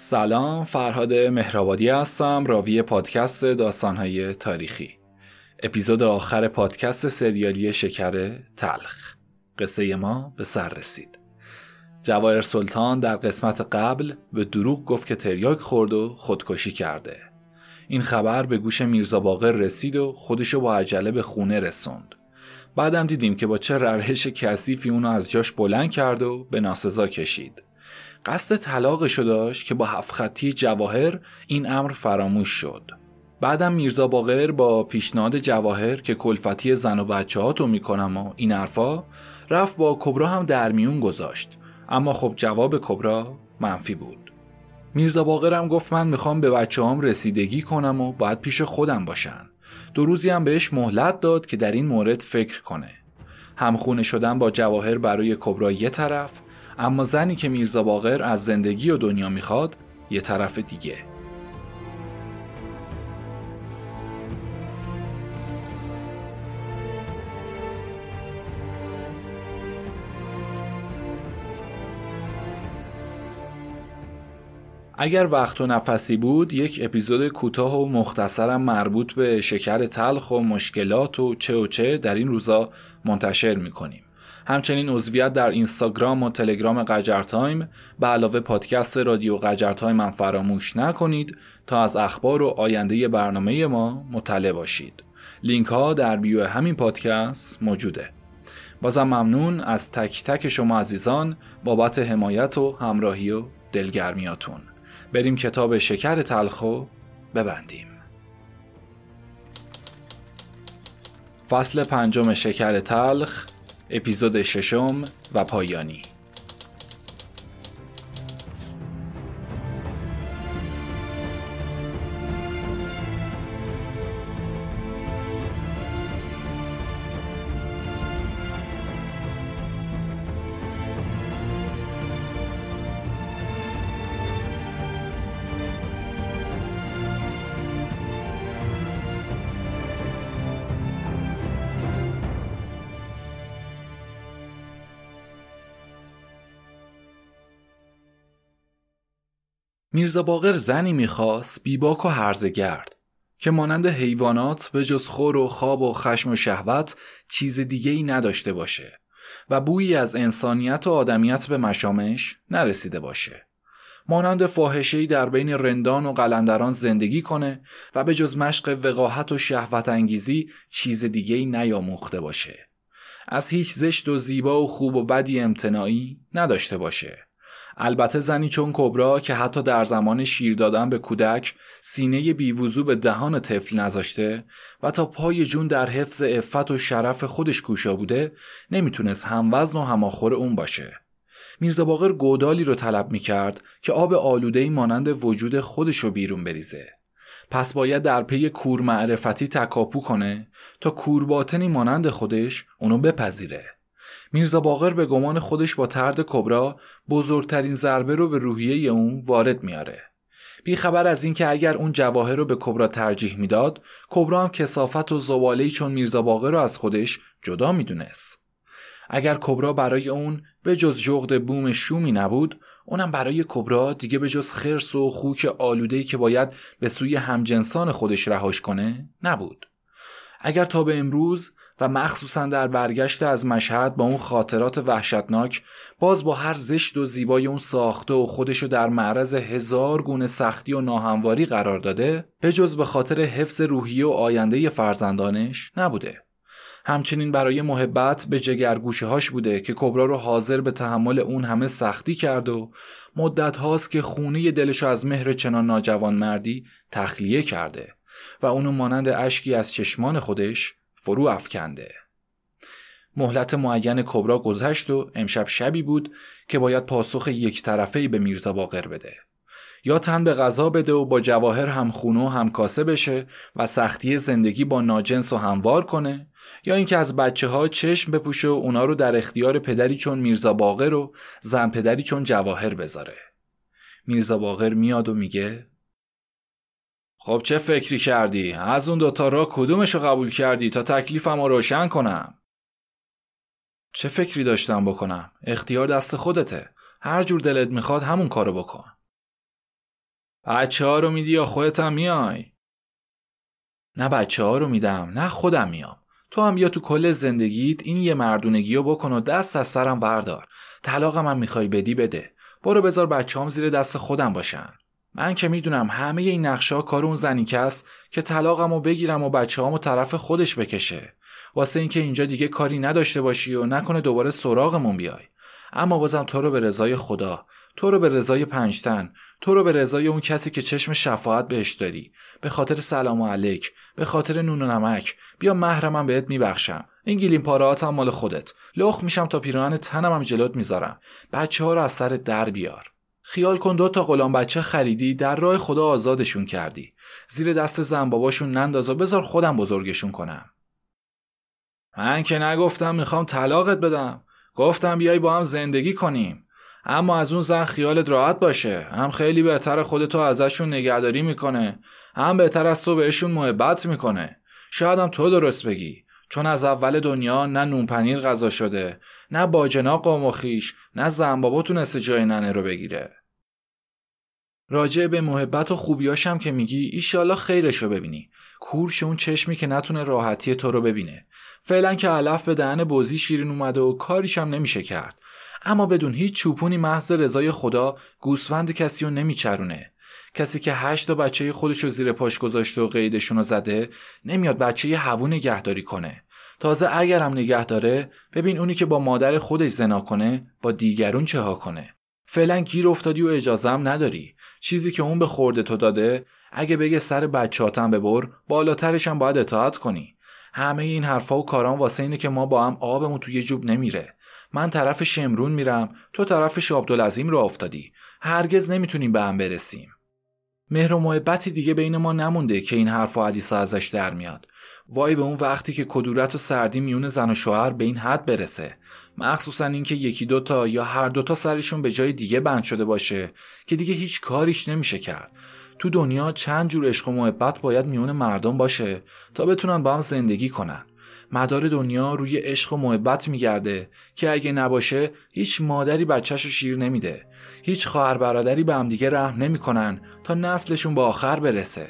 سلام فرهاد مهرآبادی هستم راوی پادکست داستانهای تاریخی. اپیزود آخر پادکست سریالی شکر تلخ. قصه ما به سر رسید. جواهر سلطان در قسمت قبل به دروغ گفت که تریاک خورد و خودکشی کرده. این خبر به گوش میرزا باقر رسید و خودشو با عجله به خونه رسوند. بعدم دیدیم که با چه روش کثیفی اونو از جاش بلند کرد و به ناسزا کشید. قصد طلاقشو داشت که با هفت جواهر این امر فراموش شد. بعدم میرزا باقر با پیشنهاد جواهر که کلفتی زن و بچه ها تو می‌کنم و این حرفا رفت با کبرا هم در میون گذاشت. اما خب جواب کبرا منفی بود. میرزا باقر هم گفت من می‌خوام به بچه هم رسیدگی کنم و باید پیش خودم باشن. دو روزی هم بهش مهلت داد که در این مورد فکر کنه. همخونه شدن با جواهر برای کبرا یه طرف اما زنی که میرزا باقر از زندگی و دنیا می‌خواد یه طرف دیگه. اگر وقت و نفسی بود یک اپیزود کوتاه و مختصرم مربوط به شکر تلخ و مشکلات و چه و چه در این روزا منتشر می‌کنیم. همچنین عضویت در اینستاگرام و تلگرام قجر تایم به علاوه پادکست رادیو قجر تایم هم فراموش نکنید تا از اخبار و آینده برنامه ما مطلع باشید. لینک ها در بیو همین پادکست موجوده. بازم ممنون از تک تک شما عزیزان بابت حمایت و همراهی و دلگرمیاتون. بریم کتاب شکر تلخو ببندیم. فصل پنجم شکر تلخ اپیزود ششم و پایانی. میرزا باقر زنی می‌خواست بیباک و هرزگرد که مانند حیوانات به جز خور و خواب و خشم و شهوت چیز دیگه ای نداشته باشه و بویی از انسانیت و آدمیت به مشامش نرسیده باشه. مانند فاحشه‌ای در بین رندان و قلندران زندگی کنه و به جز مشق وقاحت و شهوت انگیزی چیز دیگه ای نیاموخته باشه. از هیچ زشت و زیبا و خوب و بدی امتناعی نداشته باشه. البته زنی چون کبرا که حتی در زمان شیر دادن به کودک سینه بیوزو به دهان طفل نذاشته و تا پای جون در حفظ عفت و شرف خودش کوشا بوده نمی‌تونست هموزن و هماخور اون باشه. میرزا باقر گودالی رو طلب می‌کرد که آب آلوده مانند وجود خودش رو بیرون بریزه. پس باید در پی کور معرفتی تکاپو کنه تا کور باطنی مانند خودش اونو بپذیره. میرزا باقر به گمان خودش با ترد کبرا بزرگترین ضربه رو به روحیه اون وارد میاره. خبر از اینکه اگر اون جواهر رو به کبرا ترجیح می‌داد، کبرا هم کسافت و زباله چون میرزا باقر رو از خودش جدا می‌دونست. اگر کبرا برای اون به جز جغد بوم شومی نبود، اونم برای کبرا دیگه به جز خرس و خوک آلودهی که باید به سوی همجنسان خودش رهاش کنه نبود. اگر تا به امروز و مخصوصا در برگشت از مشهد با اون خاطرات وحشتناک باز با هر زشت و زیبای اون ساخته و خودشو در معرض هزار گونه سختی و ناهمواری قرار داده به جز به خاطر حفظ روحی و آینده فرزندانش نبوده. همچنین برای محبت به جگرگوشه هاش بوده که کبرا رو حاضر به تحمل اون همه سختی کرد و مدت هاست که خونه دلشو از مهر چنان ناجوان مردی تخلیه کرده و اونو مانند اشکی از چشمان خودش فرو افکنده. مهلت معین کبرا گذشت و امشب شبی بود که باید پاسخ یک طرفه به میرزا باقر بده. یا تن به غذا بده و با جواهر هم خونه و هم کاسه بشه و سختی زندگی با ناجنس و هموار کنه یا اینکه از بچه ها چشم بپوشه و اونا رو در اختیار پدری چون میرزا باقر و زن پدری چون جواهر بذاره. میرزا باقر میاد و میگه خب چه فکری کردی؟ از اون دوتا را کدومشو قبول کردی تا تکلیفم رو روشن کنم؟ چه فکری داشتم بکنم؟ اختیار دست خودته. هر جور دلت می‌خواد همون کارو بکن. بچه ها رو میدی یا خودت هم میای نه بچه ها رو میدم نه خودم میام تو هم بیا تو کل زندگیت این یه مردونگی رو بکن و دست از سرم بردار طلاقم هم می‌خوای بدی بده برو بذار بچه هم زیر دست خودم باشن من که می‌دونم همه این نقشه ها کار اون زنی که طلاقم رو بگیرم و بچه و طرف خودش بکشه. واسه اینکه اینجا دیگه کاری نداشته باشی و نکنه دوباره سراغمون بیای. اما بازم تو رو به رضای خدا تو رو به رضای پنجتن تو رو به رضای اون کسی که چشم شفاعت بهش داری. به خاطر سلام و علیک به خاطر نون و نمک. بیا مهرمم بهت میبخشم. این گیلیم پارهات هم مال خودت. لخ میشم تا پیراهن تنم هم جلوت می‌ذارم. بچه ها رو از سر در بیار. خیال کن دو تا غلام بچه خریدی در راه خدا آزادشون کردی. زیر دست زن باباشون ننداز و بذار خودم بزرگشون کنم. من که نگفتم می‌خوام طلاقت بدم. گفتم بیای با هم زندگی کنیم. اما از اون زن خیالت راحت باشه. هم خیلی بهتر خودتو ازشون نگهداری می‌کنه. هم بهتر از تو بهشون محبت می‌کنه. شاید هم تو درست بگی. چون از اول دنیا نه نون پنیر غذا شده نه باجنا قوم و خیش نه زن بابا تونسته جای ننه رو بگیره. راجع به محبت و خوبیاشم که میگی ایشالا خیرش رو ببینی. کورش اون چشمی که نتونه راحتی تو رو ببینه. فعلا که علف به دهن بوزی شیرین اومده و کاریشم نمیشه کرد. اما بدون هیچ چوپونی محض رضای خدا گوسفند کسی رو نمیچرونه. کسی که هشت بچه خودش رو زیر پاش گذاشته و قیدشون رو زده نمیاد بچه هوو نگهداری کنه. تازه اگرم نگه داره ببین اونی که با مادر خودش زنا کنه با دیگرون چه ها کنه. فعلا گیر افتادی و اجازم نداری. چیزی که اون به خورده تو داده اگه بگه سر بچاتم ببر بالاترش هم باید اطاعت کنی. همه این حرفا و کاران واسه اینه که ما با هم آبمون توی جوب نمیره. من طرف شمرون میرم تو طرف شابدالعظیم رو افتادی. هرگز نمی‌تونیم به هم برسیم. مهر و محبتی دیگه بین ما نمونده که این حرف و حدیث ازش در میاد. وای به اون وقتی که کدورت و سردی میون زن و شوهر به این حد برسه. مخصوصا اینکه یکی دوتا یا هر دوتا سرشون به جای دیگه بند شده باشه که دیگه هیچ کاریش نمیشه کرد. تو دنیا چند جور عشق و محبت باید میون مردم باشه تا بتونن با هم زندگی کنن. مدار دنیا روی عشق و محبت میگرده که اگه نباشه هیچ مادری بچهش رو شیر نمیده. هیچ خواهر برادری به همدیگه رحم نمی‌کنن تا نسلشون به آخر برسه.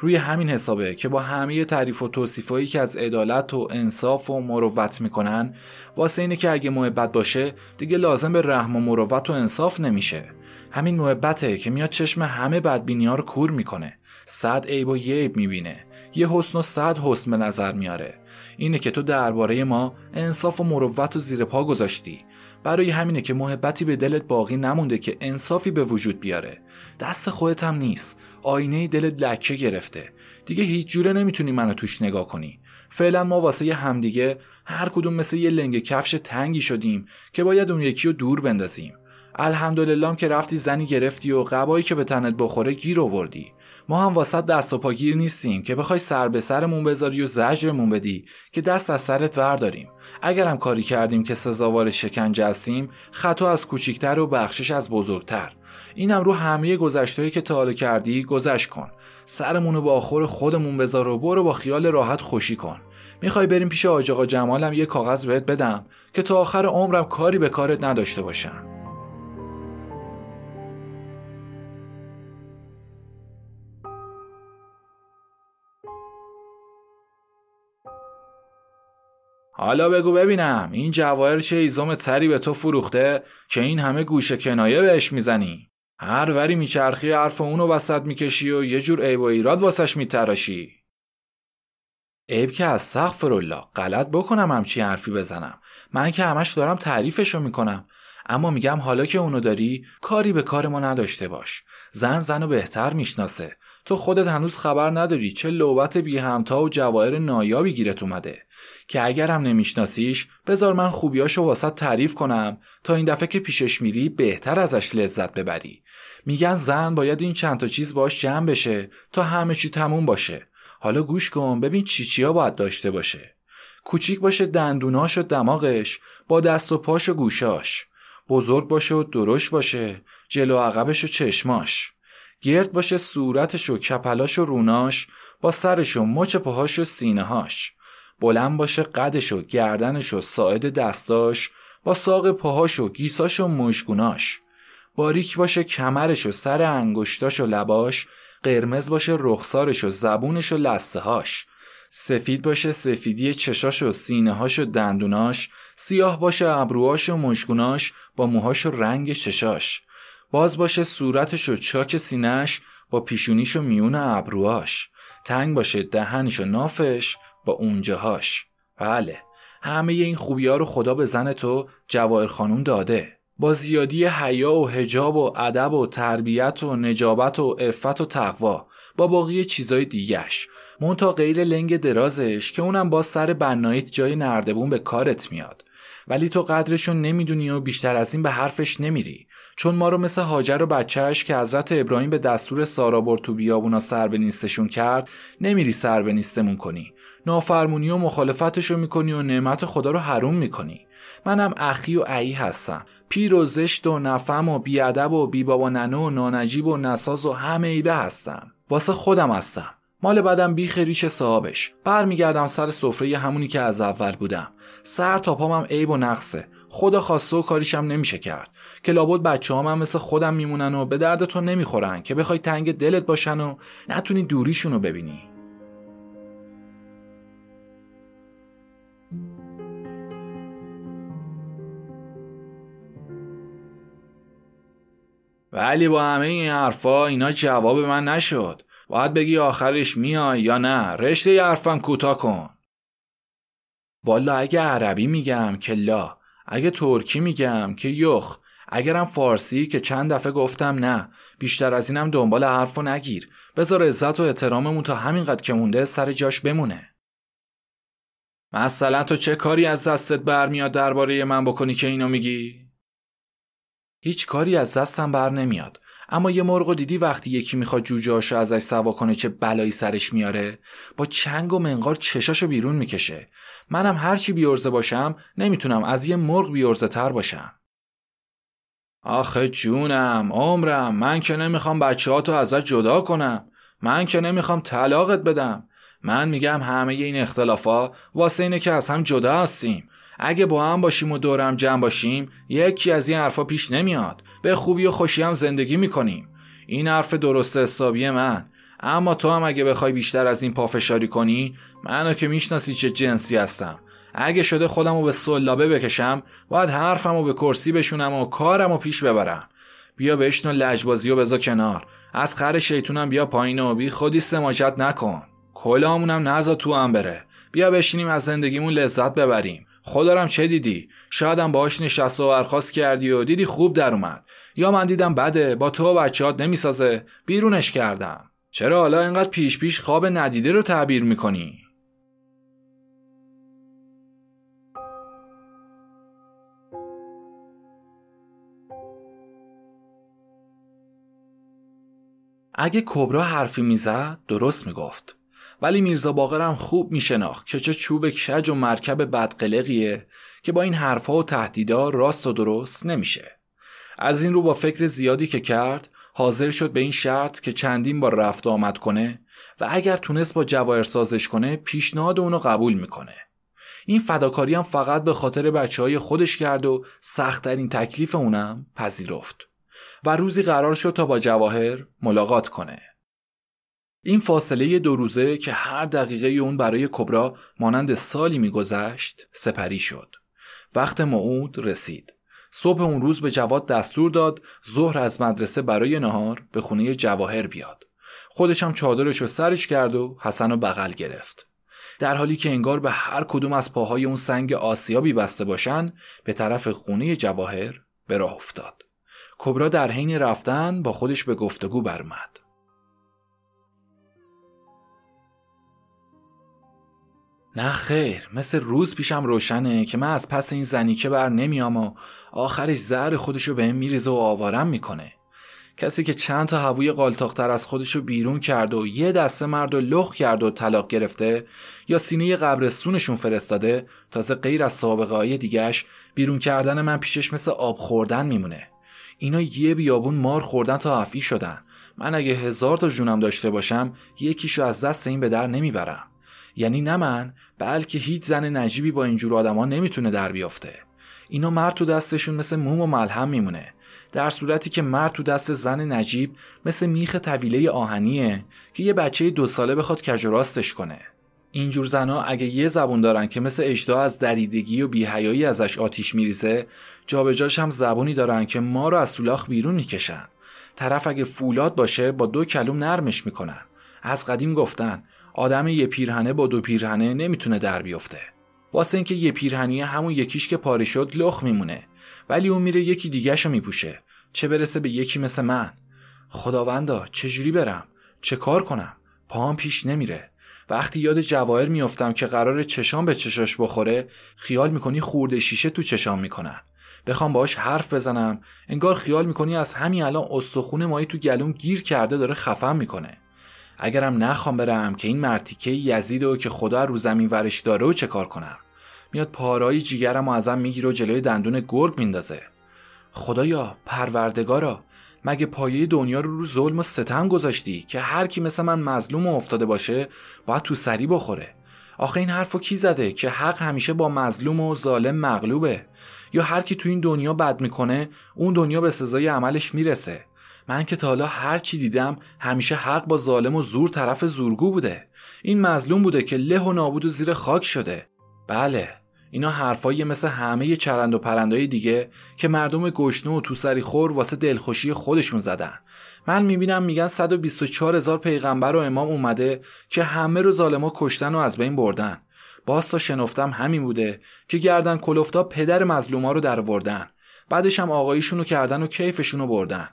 روی همین حسابه که با همه تعریف و توصیفایی که از عدالت و انصاف و مروت می‌کنن واسه اینه که اگه محبت باشه دیگه لازم به رحم و مروت و انصاف نمیشه. همین محبته که میاد چشم همه بدبینی ها رو کور می‌کنه. صد عیب و یه عیب می‌بینه. یه حسن و صد حسن به نظر میاره. اینه که تو درباره ما انصاف و مروت و زیر پا گذاشتی. برای همینه که محبتی به دلت باقی نمونده که انصافی به وجود بیاره. دست خودت هم نیست. آینه دلت لکه گرفته. دیگه هیچ جوره نمی‌تونی منو توش نگاه کنی. فعلا ما واسه یه همدیگه هر کدوم مثل یه لنگ کفش تنگی شدیم که باید اون یکی رو دور بندازیم. الحمدلله که رفتی زنی گرفتی و قبایی که به تنت بخوره گیر آوردی. ما هم واسط دست و پاگیر نیستیم که بخوای سر به سرمون بذاری و زجرمون بدی که دست از سرت ورداریم. اگرم کاری کردیم که سزاوار شکنجه هستیم خطا از کوچیکتر و بخشش از بزرگتر. اینم رو همه گذشتهایی که تا کردی گذشت کن. سرمونو با آخر خودمون بذار و برو با خیال راحت خوشی کن. می‌خوای بریم پیش آج آقا جمالم یه کاغذ بهت بدم که تا آخر عمرم کاری به کارت نداشته باشم. حالا بگو ببینم این جواهر چه ایزوم تری به تو فروخته که این همه گوشه کنایه بهش می‌زنی؟ هر وری میچرخی حرف اونو وسط می‌کشی و یه جور عیب و ایراد واسش میتراشی. عیب که از سقف الله غلط بکنم همچی حرفی بزنم. من که همش دارم تعریفشو می‌کنم. اما میگم حالا که اونو داری کاری به کار ما نداشته باش. زن زنو بهتر می‌شناسه. تو خودت هنوز خبر نداری چه لوبت بی همتا و جواهر نایابی گیرت اومده. که اگر هم نمیشناسیش بذار من خوبیاشو واسط تعریف کنم تا این دفعه که پیشش میری بهتر ازش لذت ببری. میگن زن باید این چند تا چیز باش جمع بشه تا همه چی تموم باشه. حالا گوش کن ببین چی چیا باید داشته باشه. کوچیک باشه دندوناش و دماغش با دست و پاش و گوشاش. بزرگ باشه و درشت باشه جلو عقبش و چشماش. گرد باشه صورتش و کپلاش و روناش با سرش و مچ پاهاش و سینه هاش بلند باشه قدش و گردنش و ساعد دستاش با ساق پاهاش و گیساش و مشگوناش باریک باشه کمرش و سر انگشتاش و لباش قرمز باشه رخسارش و زبونش و لسه هاش سفید باشه سفیدی چشاش و سینه هاش و دندوناش سیاه باشه ابروهاش و مشگوناش با موهاش و رنگ چشاش. باز باشه صورتش و چاک سینهش با پیشونیش و میون ابروهاش. تنگ باشه دهنش و نافش با اونجاهاش بله همه این خوبی ها رو خدا به زن تو جواهر خانوم داده. با زیادی حیا و هجاب و ادب و تربیت و نجابت و عفت و تقوا با باقی چیزای دیگهش مونتا غیر لنگ درازش که اونم با سر بنایت جای نردبون به کارت میاد. ولی تو قدرشو نمی‌دونی و بیشتر از این به حرفش نمیری. چون ما رو مثل هاجر و بچهش که حضرت ابراهیم به دستور سارا بر تو بیابونا سر به نیستشون کرد نمیری سر به نیستمون کنی. نافرمونی و مخالفتشو می‌کنی و نعمت خدا رو حروم می‌کنی. منم اخی و عی هستم. پیر و زشت و نفم و بیادب و بی بابا ننو و نانجیب و نساز و همه ایبه هستم. واسه خودم هستم. مال بدم بی خریش صاحبش. برمیگردم سر سفره همونی که از اول بودم. سر تا پامم عیب و نقصه. خدا خواسته و کاریشم نمیشه کرد. که لابد بچه هم, مثل خودم میمونن و به درد تو نمی‌خورن که بخوای تنگ دلت باشن و نتونی دوریشون رو ببینی. ولی با همه این حرفا اینا جواب من نشد. باید بگی آخرش میای یا نه؟ رشته ی حرفم کوتاه کن. والا اگه عربی میگم که لا اگه ترکی میگم که یخ اگرم فارسی که چند دفعه گفتم نه بیشتر از اینم دنبال حرف و نگیر. بذار عزت و احتراممون تا همینقدر که مونده سر جاش بمونه. مثلا تو چه کاری از دستت برمیاد درباره من بکنی که اینو میگی؟ هیچ کاری از دستم بر نمیاد. اما یه مرغ دیدی وقتی یکی می‌خواد جوجهاشو ازش سوا کنه چه بلایی سرش میاره؟ با چنگ و منقار چشاشو بیرون می‌کشه. منم هرچی بیورزه باشم نمی‌تونم از یه مرغ بیورزه تر باشم. آخه جونم عمرم من که نمی‌خوام بچه ها تو ازت جدا کنم. من که نمی‌خوام طلاقت بدم. من میگم همه این اختلافا واسه اینه که از هم جدا هستیم. اگه با هم باشیم و دورم جمع باشیم یکی از این حرفا پیش نمیاد. به خوبی و خوشی هم زندگی می‌کنیم این حرف درست حسابی من. اما تو هم اگه بخوای بیشتر از این پافشاری کنی منو که می‌شناسی چه جنسی هستم. اگه شده خودم رو به سلابه بکشم باید حرفم رو به کرسی بشونم و کارم رو پیش ببرم. بیا بشنو لجبازی و بزا کنار. از خر شیطونم بیا پایین و بی خودی سماجت نکن. کلامونم نزا تو هم بره. بیا بشینیم از زندگیمون لذت ببریم. خدارم چه دیدی؟ شایدم باهاش نشست و برخواست کردی و دیدی خوب در اومد. یا من دیدم بده با تو و بچهات نمی‌سازه. بیرونش کردم. چرا حالا اینقدر پیش پیش خواب ندیده رو تعبیر می‌کنی؟ اگه کبرا حرفی می‌زد درست می‌گفت. ولی میرزا باقرم خوب میشناخت که چه چوب کج و مرکب بدقلقیه که با این حرفها و تهدیدا راست و درست نمیشه. از این رو با فکر زیادی که کرد حاضر شد به این شرط که چندین بار رفت آمد کنه و اگر تونست با جواهر سازش کنه پیشنهاد اونو قبول می‌کنه. این فداکاری هم فقط به خاطر بچه های خودش کرد و سختترین تکلیف اونم پذیرفت و روزی قرار شد تا با جواهر ملاقات کنه. این فاصله دو روزه که هر دقیقه اون برای کبرا مانند سالی میگذشت سپری شد. وقت موعود رسید. صبح اون روز به جواد دستور داد ظهر از مدرسه برای نهار به خونه جواهر بیاد. خودش هم چادرش رو سرش کرد و حسن رو بغل گرفت. در حالی که انگار به هر کدوم از پاهای اون سنگ آسیابی بسته باشن به طرف خونه جواهر به راه افتاد. کبرا در حین رفتن با خودش به گفتگو برمد. نه خیر مثل روز پیشم روشنه که من از پس این زنیکه بر نمیام و آخرش زهر خودشو به میریزه و آوارم می‌کنه. کسی که چند تا هووی قالتاختر از خودشو بیرون کرد و یه دسته مرد و لخ کرد و طلاق گرفته یا سینه قبرستونشون فرستاده تازه غیر از سابقه های دیگهش بیرون کردن من پیشش مثل آب خوردن میمونه. اینا یه بیابون مار خوردن تا افی شدن. من اگه هزار تا جونم داشته باشم یکیشو از دست این به در نمی‌برم. یعنی نه من بلکه هیچ زن نجیبی با اینجور آدما نمی‌تونه در بیافته. اینا مرد تو دستشون مثل موم و ملهم میمونه. در صورتی که مرد تو دست زن نجیب مثل میخ طویله آهنیه که یه بچه دو ساله بخواد کج راستش کنه. اینجور زنا اگه یه زبون دارن که مثل اجدا از دریدگی و بیهیایی ازش آتیش میریزه جابجاش هم زبونی دارن که ما رو از سولاخ بیرون می‌کشن. طرف اگه فولاد باشه با دو کلوم نرمش می‌کنن. از قدیم گفتن آدم یه پیرهنه با دو پیرهنه نمی‌تونه در بیفته. واسه اینکه یه پیرهنیه همون یکیش که پاره شد لخ میمونه. ولی اون میره یکی دیگهش رو میپوشه. چه برسه به یکی مثل من؟ خداوندا چجوری برم؟ چه کار کنم؟ پاهم پیش نمیره. وقتی یاد جواهر میافتم که قرار چشام به چشاش بخوره خیال می‌کنی خورده شیشه تو چشام می‌کنن بخوام باهاش حرف بزنم انگار خیال می‌کنی از همین الان استخون مایی تو گلوم گیر کرده داره خفم می‌کنه. اگرم نخوام برم که این مرتیکه یزید و که خدا رو زمین ورش داره و چه کار کنم؟ میاد پارایی جیگرم و ازم می‌گیره و جلوی دندون گرگ میندازه. خدایا پروردگارا مگه پایه دنیا رو رو ظلم و ستم گذاشتی که هر کی مثل من مظلوم و افتاده باشه باید تو سری بخوره؟ آخه این حرفو کی زده که حق همیشه با مظلوم و ظالم مغلوبه؟ یا هر کی تو این دنیا بد می‌کنه اون دنیا به سزای عملش می‌رسه؟ من که تا حالا هر چی دیدم همیشه حق با ظالم و زور طرف زورگو بوده. این مظلوم بوده که له و نابود و زیر خاک شده. بله اینا حرفایی مثل همه چرند و پرندای دیگه که مردم گشنه و تو سری خور واسه دلخوشی خودشون زدن. من می‌بینم میگن 124 هزار پیغمبر و امام اومده که همه رو ظالما کشتن و از بین بردن. باز تا شنفتم همین بوده که گردن کلفتا پدر مظلوما رو در وردن بعدش هم آقایشون رو کردن و کیفشون رو بردن.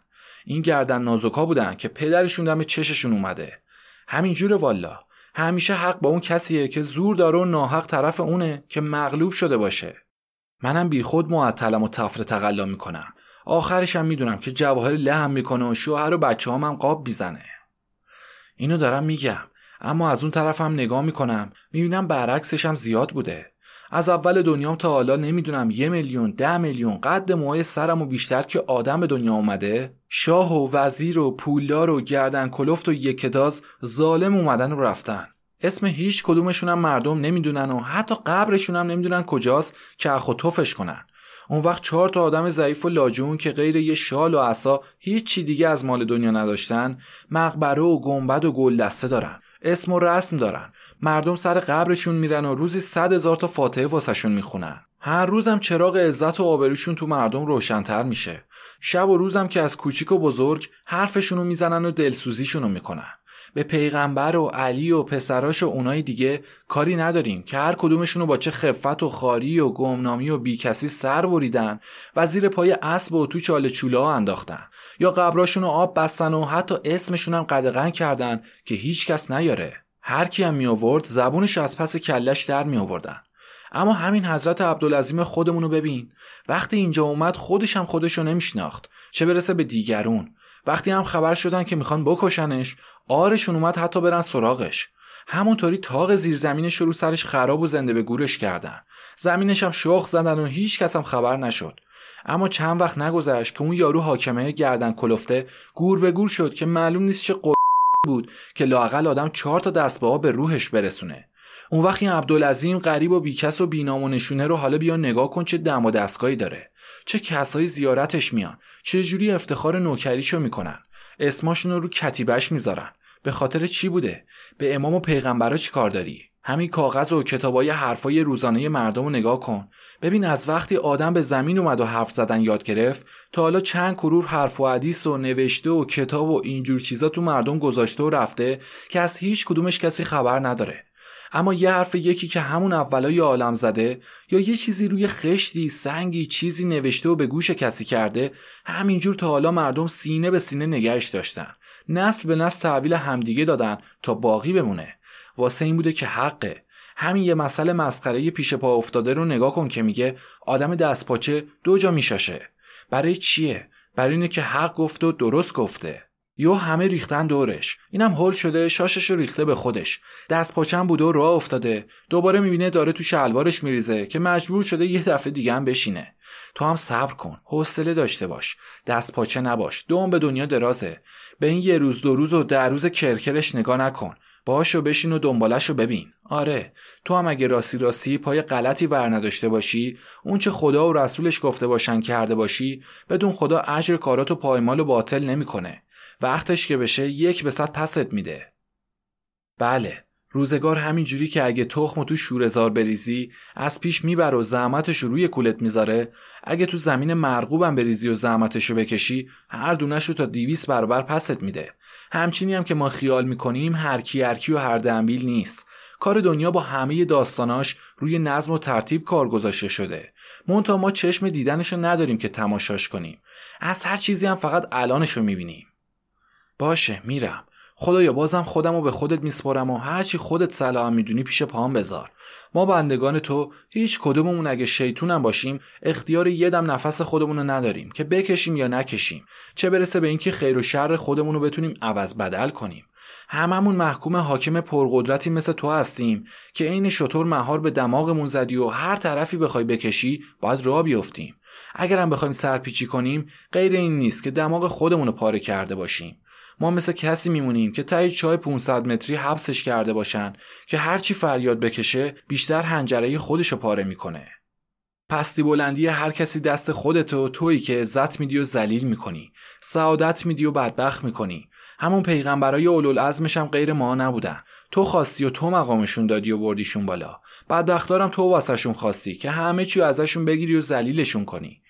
این گردن نازوکا بودن که پدرشون دم چششون اومده. همینجور والا. همیشه حق با اون کسیه که زور داره و ناحق طرف اونه که مغلوب شده باشه. منم بیخود معطلم و تفر تقلا می‌کنم. آخرش هم می‌دونم که جواهر لهم می‌کنه و شوهر و بچه هم, قاب بیزنه اینو دارم میگم. اما از اون طرفم نگاه می‌کنم. می‌بینم برعکسش هم زیاد بوده. از اول دنیام تا حالا نمی‌دونم یه میلیون ده میلیون قد موهای سرم و بیشتر که آدم به دنیا اومده. شاه و وزیر و پولدار و گردن کلفت و یکداز ظالم اومدن و رفتن. اسم هیچ کدومشون هم مردم نمی‌دونن و حتی قبرشون هم نمی‌دونن کجاست که اخو توفش کنن. اون وقت چهار تا آدم ضعیف و لاجون که غیر یه شال و عصا هیچ دیگه از مال دنیا نداشتن مقبره و گنبد و گل دسته دارن. اسم و رسم دارن. مردم سر قبرشون میرن و روزی صد هزار تا فاتحه واسهشون می‌خونن. هر روزم چراغ عزت و آبروشون تو مردم روشنتر میشه. شب و روزم که از کوچیک و بزرگ حرفشونو می‌زنن و دلسوزیشونو می‌کنن. به پیغمبر و علی و پسراش و اونای دیگه کاری نداریم که هر کدومشونو با چه خفت و خاری و گمنامی و بیکسی سر بریدن و زیر پای اسب و تو چاله چوله ها انداختن. یا قبراشونو آب بستن و حتی اسمشون هم قدغن کردن که هیچ کس نیاره. هر کی هم می آورد زبونش از پس کلش در می آوردن اما همین حضرت عبدالعظیم خودمونو ببین. وقتی اینجا اومد خودش هم خودشو نمیشناخت. چه برسه به دیگرون. وقتی هم خبر شدن که می‌خوان بکشنش آرشون اومد حتی برن سراغش. همونطوری تاق زیرزمینش رو سرش خراب و زنده به گورش کردن. زمینش هم شخ زدن و هیچ کس هم خبر نشد. اما چند وقت نگذشت که اون یارو حاکمه گردن کلفته گور به گور شد که معلوم نیست چه بود که لاقل آدم چهار تا دستباه به روحش برسونه. اون وقت این عبدالعظیم غریب و بیکس و بینام و نشونه رو حالا بیا نگاه کن چه دم و دستگاهی داره. چه کسایی زیارتش میان. چه جوری افتخار نوکریشو می‌کنن. اسماشون رو کتیبش می‌ذارن. به خاطر چی بوده؟ به امام و پیغمبرا چی کار داری؟ همین کاغذ و کتابای حرفای روزانه مردم رو نگاه کن. ببین از وقتی آدم به زمین اومد و حرف زدن یاد گرفت تا حالا چند کرور حرف و حدیث و نوشته و کتاب و اینجور چیزا تو مردم گذاشته و رفته که از هیچ کدومش کسی خبر نداره. اما یه حرف یکی که همون اولای عالم زده یا یه چیزی روی خشتی سنگی چیزی نوشته و به گوش کسی کرده همینجور تا حالا مردم سینه به سینه نگهش داشتن. نسل به نسل تحویل همدیگه دادن تا باقی بمونه. واسه این بوده که حقه. همین یه مسئله مسخره پیش پا افتاده رو نگاه کن که میگه آدم دستپاچه دو جا میشاشه. برای چیه؟ برای اینه که حق گفته و درست گفته. یو همه ریختن دورش. اینم هول شده شاشش رو ریخته به خودش. دست پاچم بوده و راه افتاده. دوباره می‌بینه داره تو شلوارش میریزه که مجبور شده یه دفعه دیگه هم بشینه. تو هم صبر کن. حوصله داشته باش. دست پاچه نباش. دوم به دنیا درازه. به این یه روز دو روز و در روز کرکرش نگاه نکن. باشو بشین و دنبالش رو ببین. آره تو هم اگه راستی راستی پای غلطی ور نداشته باشی اون چه خدا و رسولش گفته باشن کرده باشی بدون خدا اجر کاراتو پایمال و باطل نمی‌کنه. وقتش که بشه یک به صد پست میده. بله روزگار همین جوری که اگه تخم تو شورزار بریزی از پیش میبر و زحمتش رو روی کولت می‌ذاره. اگه تو زمین مرغوبم بریزی و زحمتش رو بکشی هر دونش رو تا دیویس برابر پست میده. همچینی هم که ما خیال می‌کنیم هر کی هر و هر دنبیل نیست. کار دنیا با همه داستاناش روی نظم و ترتیب کار گذاشته شده. مونتا ما چشم دیدنش رو نداریم که تماشاش کنیم. از هر چیزی هم فقط الانش رو می‌بینیم. باشه میرم. خدایا بازم خودم رو به خودت میسپرم و هرچی خودت صلاح می‌دونی پیش پام بذار. ما بندگان تو هیچ کدوممون اگه شیطونم باشیم اختیار یه دم نفس خودمون رو نداریم که بکشیم یا نکشیم. چه برسه به اینکه خیر و شر خودمون رو بتونیم عوض بدل کنیم. هممون محکوم حاکم پرقدرتی مثل تو هستیم که عین شطور مهار به دماغمون زدی و هر طرفی بخوای بکشی باید راه بیفتیم. اگرم بخوایم سرپیچی کنیم غیر این نیست که دماغ خودمون رو پاره کرده باشیم. ما مثل کسی میمونیم که تایی چای 500 متری حبسش کرده باشن که هرچی فریاد بکشه بیشتر هنجره خودشو پاره می‌کنه. پستی بلندی هر کسی دست خودتو تویی که عزت میدی و ذلیل می‌کنی. سعادت میدی و بدبخت می‌کنی. همون پیغمبرای اولوالعزمش هم غیر ما نبودن. تو خواستی و تو مقامشون دادی و بردیشون بالا. بدبختارم تو واسهشون خواستی که همه چی ازشون بگیری و ذلیلشون کنی.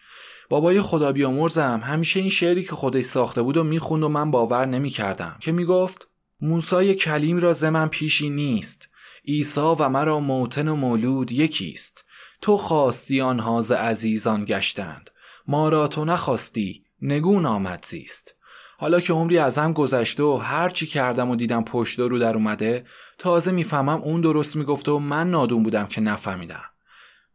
بابای خدا بیامرزم همیشه این شعری که خودش ساخته بود و می‌خوند و من باور نمی‌کردم. که می‌گفت موسای کلیم را زمن پیشی نیست. عیسی و مرا موتن و مولود یکیست. تو خواستی آنها ز عزیزان گشتند. ما را تو نخواستی نگون آمد زیست. حالا که عمری ازم گذشته و هر چی کردم و دیدم پشت رو در اومده تازه می‌فهمم اون درست می‌گفته و من نادون بودم که نفهمیدم.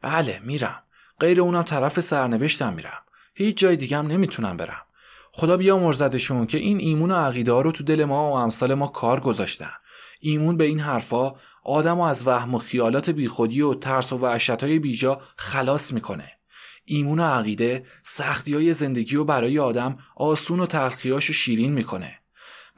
بله میرم. غیر اونم طرف سرنوشتم میرم. هیچ جای دیگم نمی‌تونم برم. خدا بیا مرزدشون که این ایمون و عقیده رو تو دل ما و امثال ما کار گذاشتن. ایمون به این حرفا آدم و از وهم و خیالات بیخودی و ترس و وحشت های بیجا خلاص می‌کنه. ایمون و عقیده سختی های زندگی و برای آدم آسون و تلخیاش شیرین می‌کنه.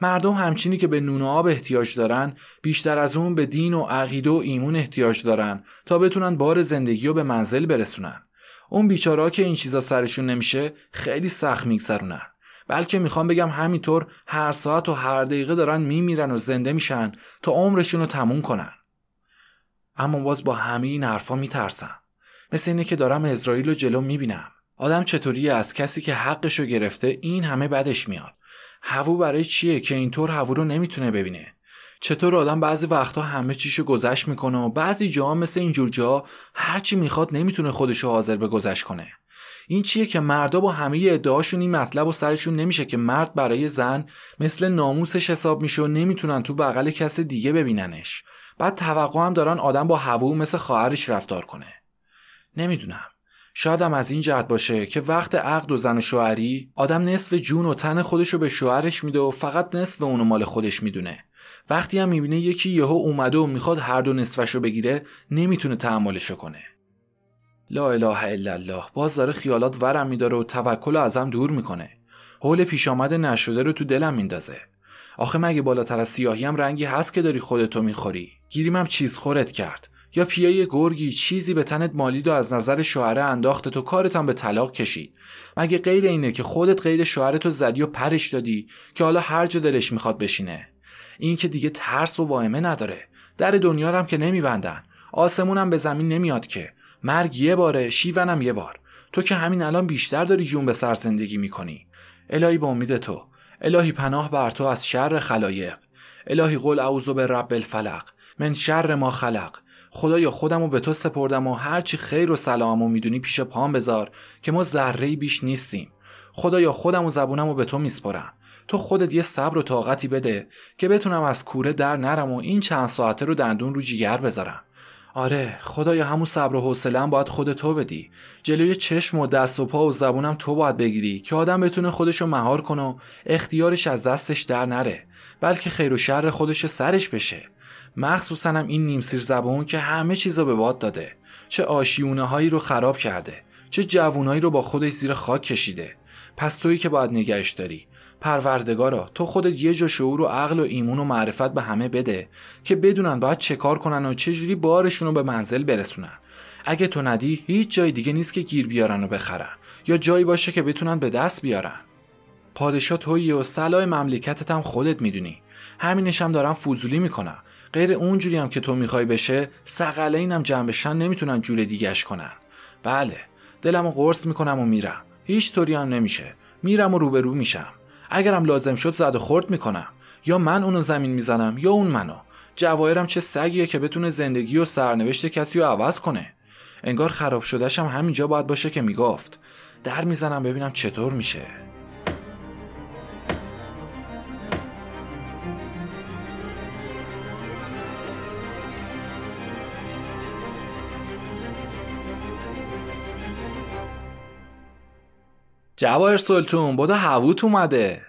مردم همچینی که به نون و آب احتیاج دارن بیشتر از اون به دین و عقیده و ایمون احتیاج دارن تا بتونن بار زندگی رو به منزل برسونن. اون بیچارا که این چیزا سرشون نمیشه خیلی سخت میگذرونن. بلکه می‌خوام بگم همینطور هر ساعت و هر دقیقه دارن میمیرن و زنده میشن تا عمرشون رو تموم کنن. اما باز با همه این حرفا میترسم. مثل اینه که دارم اسرائیل رو جلو می‌بینم. آدم چطوری از کسی که حقش رو گرفته این همه بدش میاد. هوو برای چیه که اینطور هوو رو نمی‌تونه ببینه؟ چطور آدم بعضی وقتها همه چیشو گذشت می‌کنه و بعضی جاها مثل اینجور جا هرچی می‌خواد نمی‌تونه خودشو حاضر به گذشت کنه. این چیه که مردا با همه ادعاشون این مطلب و سرشون نمیشه که مرد برای زن مثل ناموسش حساب میشه و نمی‌تونن تو بغل کس دیگه ببیننش. بعد توقع هم دارن آدم با هوو مثل خواهرش رفتار کنه. نمی‌دونم. شایدم از این جهت باشه که وقت عقد و زن شوهری آدم نصف جون و تن خودشو به شوهرش میده و فقط نصف اونو مال خودش می‌دونه. وقتی هم می‌بینه یکی یهو اومده و می‌خواد هر دو نصفشو بگیره نمی‌تونه تحملشو کنه. لا اله الا الله باز داره خیالات ورم میداره و توکل ازم دور می‌کنه. حول پیش آمده نشده رو تو دلم میندازه. آخه مگه بالاتر از سیاهی هم رنگی هست که داری خودتو می‌خوری؟ گیریم هم چیز خورت کرد. یا پیای گرگی چیزی به تنت مالید و از نظر شوهره انداخته تو کارتم به طلاق کشید مگه غیر اینه که خودت قید شوهرتو زدی و پرش دادی که حالا هر جا دلش می‌خواد بشینه؟ این که دیگه ترس و واهمه نداره. در دنیا هم که نمیبندن. آسمونم به زمین نمیاد که. مرگ یه باره شیونم یه بار. تو که همین الان بیشتر داری جون به سر زندگی می‌کنی. الهی با امید تو. الهی پناه بر تو از شر خلایق. الهی قل اعوذ به رب الفلق. من شر ما خلق. خدایا خودمو به تو سپردم و هرچی خیر و سلامو می‌دونی پیش پام بذار که ما ذره بیش نیستیم. خدایا خودم و زبونم به تو میسپرم. تو خودت یه صبر و طاقتی بده که بتونم از کوره در نرم و این چند ساعته رو دندون رو جیگر بذارم. آره خدایا همون صبر و حوصله‌ام باید خود تو بدی. جلوی چشم و دست و پا و زبونم تو باید بگیری که آدم بتونه خودشو مهار کنه و اختیارش از دستش در نره بلکه خیر و شر خودش سرش بشه. مخصوصا هم این نیمسیر زبون که همه چیزا به باد داده. چه آشیونه هایی رو خراب کرده چه جوونایی رو با خودش زیر خاک کشیده. پس تویی که باید نگهش داری. پروردگارا تو خودت یه جا شعور و عقل و ایمون و معرفت به همه بده که بدونن باید چه کار کنن و چه جوری بارشون رو به منزل برسونن. اگه تو ندی هیچ جای دیگه نیست که گیر بیارن و بخرن. یا جایی باشه که بتونن به دست بیارن. پادشاه تویی و صلاح مملکتت هم خودت می‌دونی. همینش هم دارم فوزولی می‌کنم غیر اونجوری هم که تو می‌خوای بشه سقله اینم جنبشن نمی‌تونن جور دیگهش کنن. بله دلمو قرص می‌کنم و میرم. هیچ طوری هم نمیشه. میرم و روبرو میشم. اگرم لازم شد زد و خورد می‌کنم. یا من اونو زمین می‌زنم یا اون منو. جواهرم چه سگیه که بتونه زندگی و سرنوشت کسی رو عوض کنه. انگار خراب شدهشم همینجا باید باشه که می‌گفت. در می‌زنم ببینم چطور میشه. جواهر سلطون بودا هووت اومده.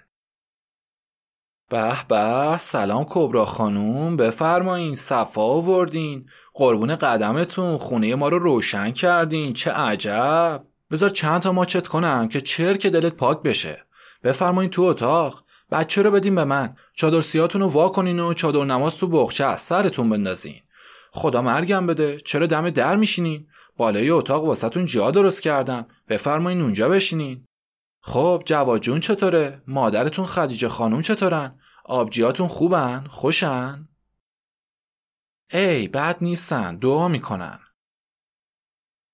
به به سلام کبرا خانوم بفرمایین صفا آوردین. قربون قدمتون خونه ما رو روشن کردین چه عجب. بذار چند تا ماچت کنم که چرک دلت پاک بشه. بفرمایین تو اتاق. بچه رو بدین به من. چادر سیاتون رو وا کنین و چادر نماز تو بخچه از سرتون بندازین. خدا مرگم بده. چرا دم در میشینین؟ بالای اتاق واسهتون جا درست کردم. بفرمایین اونجا بشینین. خب جواد جون چطوره؟ مادرتون خدیجه خانوم چطورن؟ آبجیاتون خوبن؟ خوشن؟ ای بد نیستن دعا می‌کنن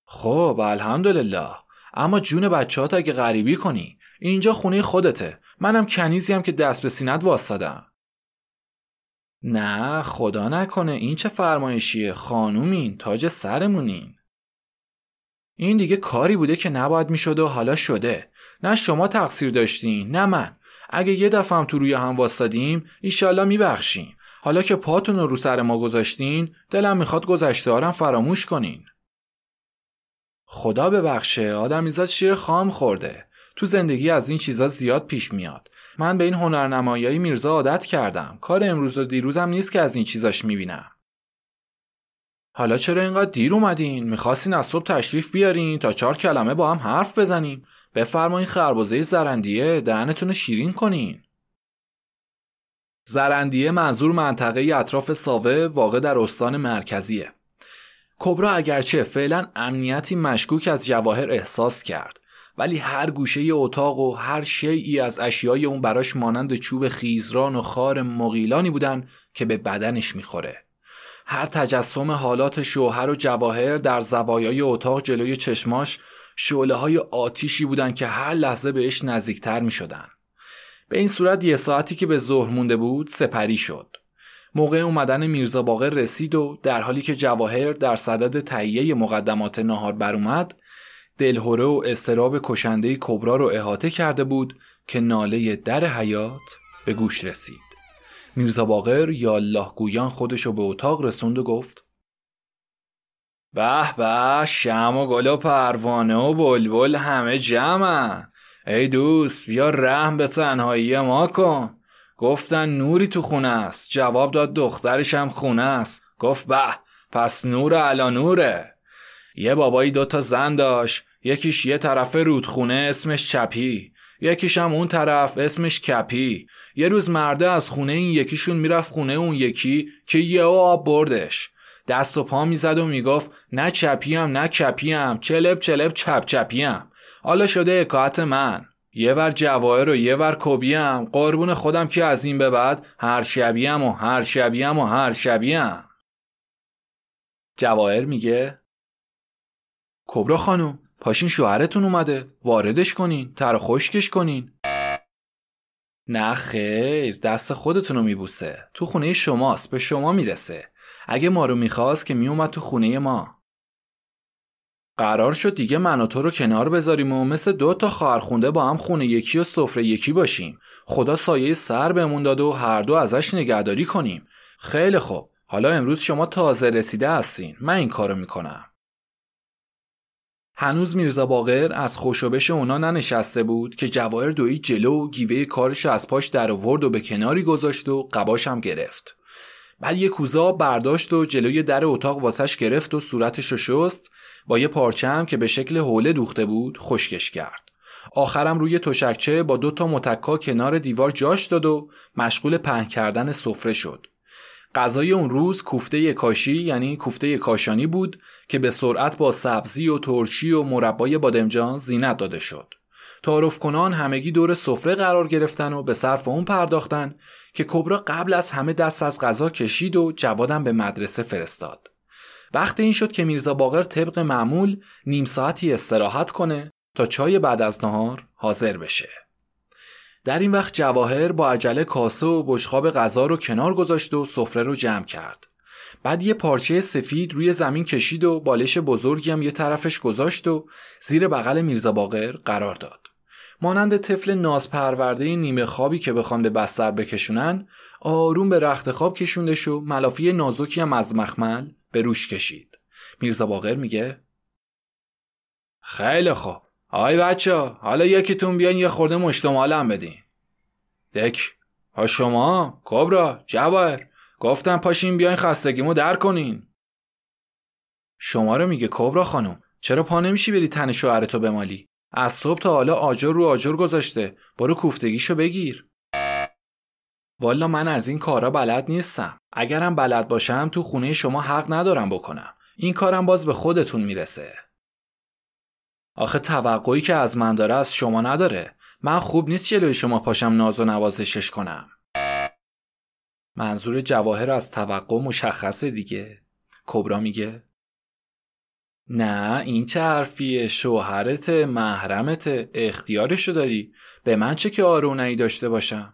خب الحمدلله اما جون بچه اگه غریبی کنی اینجا خونه خودته منم کنیزی هم که دست به سینت واسدم نه خدا نکنه این چه فرمایشیه خانومین تاج سرمونین این دیگه کاری بوده که نباید می‌شد و حالا شده نه شما تقصیر داشتین نه من. اگه یه دفعه هم تو روی هم واسادیم ایشالله میبخشیم حالا که پاتون رو سر ما گذاشتین دلم می‌خواد گذشته فراموش کنین. خدا ببخشه آدم ایزاد شیر خام خورده. تو زندگی از این چیزا زیاد پیش میاد. من به این هنرنمایی میرزا عادت کردم. کار امروز و دیروزم نیست که از این چیزاش می‌بینم. حالا چرا اینقدر دیر اومدین؟ می‌خواستین از صبح تشریف بیارین تا چهار کلمه با هم حرف بزنیم. بفرمایین خربزه زرندیه دهنتون شیرین کنین. زرندیه منظور منطقه اطراف ساوه واقع در استان مرکزیه. کبرا اگرچه فعلا امنیتی مشکوک از جواهر احساس کرد ولی هر گوشه اتاق و هر شیعی از اشیای اون براش مانند چوب خیزران و خار مقیلانی بودن که به بدنش می‌خوره. هر تجسم حالات شوهر و جواهر در زوایای اتاق جلوی چشماش شعله های آتیشی بودن که هر لحظه بهش نزدیکتر می شدن. به این صورت یه ساعتی که به ظهر مونده بود سپری شد. موقع اومدن میرزا باقر رسید و در حالی که جواهر در صدد تهیه مقدمات ناهار بر اومد دلهوره و استراب کشنده کبرا رو احاطه کرده بود که ناله در حیات به گوش رسید. میرزا باقر یا الله گویان خودشو به اتاق رسوند و گفت به به شم و گل و پروانه و بلبل همه جمعن ای دوست بیا رحم به تنهایی ما کن. گفتن نوری تو خونه است. جواب داد دخترش هم خونه است. گفت به پس نور علا نوره. یه بابایی دوتا زن داشت. یکیش یه طرف رودخونه اسمش چپی. یکیش هم اون طرف اسمش کپی. یه روز مرده از خونه این یکیشون می‌رفت خونه اون یکی که یه آب بردش. دست و پا می‌زد و می‌گفت نه چپیم نه کپیم چلب چلب چپ چپیم. حالا شده حکایت من. یه ور جواهر و یه ور کبیم. قربون خودم که از این به بعد هر شبیم و هر شبیم و هر شبیم. جواهر میگه کبرا خانم پاشین شوهرتون اومده. واردش کنین تر خشکش کنین. نه خیر دست خودتون رو میبوسه. تو خونه شماست به شما می‌رسه. اگه ما رو می‌خواست که میومد تو خونه ما. قرار شد دیگه من و تو رو کنار بذاریم و مثل دو تا خواهرخونده با هم خونه یکی و سفره یکی باشیم. خدا سایه سر بهمون داده و هر دو ازش نگهداری کنیم. خیلی خوب. حالا امروز شما تازه رسیده هستین. من این کارو می‌کنم. هنوز میرزا باقر از خوشوبش اونا ننشسته بود که جواهر دوی جلو و گیوه کارش از پاش در آورد و به کناری گذاشت و قباشم گرفت. بعد یه کوزا برداشت و جلوی در اتاق واسش گرفت و صورتش رو شست با یه پارچم که به شکل حوله دوخته بود خشکش کرد آخرم روی تشکچه با دو تا متکا کنار دیوار جاش داد و مشغول پهن کردن سفره شد. غذای اون روز کوفته کاشی یعنی کوفته کاشانی بود که به سرعت با سبزی و ترشی و مربای بادمجان زینت داده شد. تعارف کنان همگی دور سفره قرار گرفتن و به صرف اون پرداختن که کبرا قبل از همه دست از غذا کشید و جوادم به مدرسه فرستاد. وقت این شد که میرزا باقر طبق معمول نیم ساعتی استراحت کنه تا چای بعد از نهار حاضر بشه. در این وقت جواهر با عجله کاسه و بشخاب غذا رو کنار گذاشت و سفره رو جمع کرد. بعد یه پارچه سفید روی زمین کشید و بالش بزرگی هم یه طرفش گذاشت و زیر بغل میرزا باقر قرار داد. مانند طفل ناز پرورده نیمه خوابی که بخوان به بستر بکشونن آروم به رخت خواب کشوندش و ملافی نازکی هم از مخمل به روش کشید. میرزا باقر میگه خیلی خوب. آی بچه حالا یکیتون بیاین یه خورده مشتمالم بدین. دک. ها شما؟ کبرا؟ جواهر. گفتم پاشین بیاین خستگیمو در کنین. شما رو میگه کبرا خانم چرا پا نمیشی بری تن شوهرتو بمالی؟ از صبح تا حالا آجر رو آجر گذاشته. برو کوفتگیشو بگیر. والا من از این کارا بلد نیستم. اگرم بلد باشم تو خونه شما حق ندارم بکنم. این کارم باز به خودتون می‌رسه. آخه توقعی که از من داره از شما نداره. من خوب نیست جلوی شما پاشم ناز و نوازشش کنم. منظور جواهر از توقع مشخصه دیگه. کبرا میگه نه این چه حرفیه؟ شوهرت محرمت اختیارشو داری. به من چه که آرونایی داشته باشم؟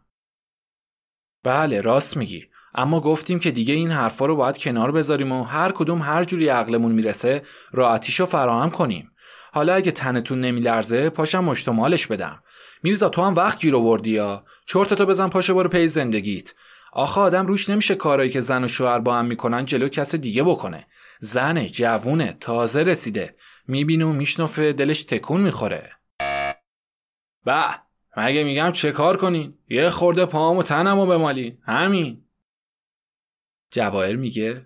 بله راست میگی. اما گفتیم که دیگه این حرفا رو باید کنار بذاریم و هر کدوم هر جوری عقلمون می‌رسه راحتیشو فراهم کنیم. حالا اگه تنتون نمیلرزه پاشم مشتمالش بدم. میرزا تو هم وقت گیر آوردی یا؟ چرتتو بزن پاشو برو پی زندگیت. آخه آدم روش نمیشه کارایی که زن و شوهر با هم می‌کنن جلو کس دیگه بکنه. زنه جوونه تازه رسیده. می‌بینه و میشنفه دلش تکون می‌خوره. به مگه میگم چه کار کنین؟ یه خورده پاهم و تنم و بمالین. همین. جواهر میگه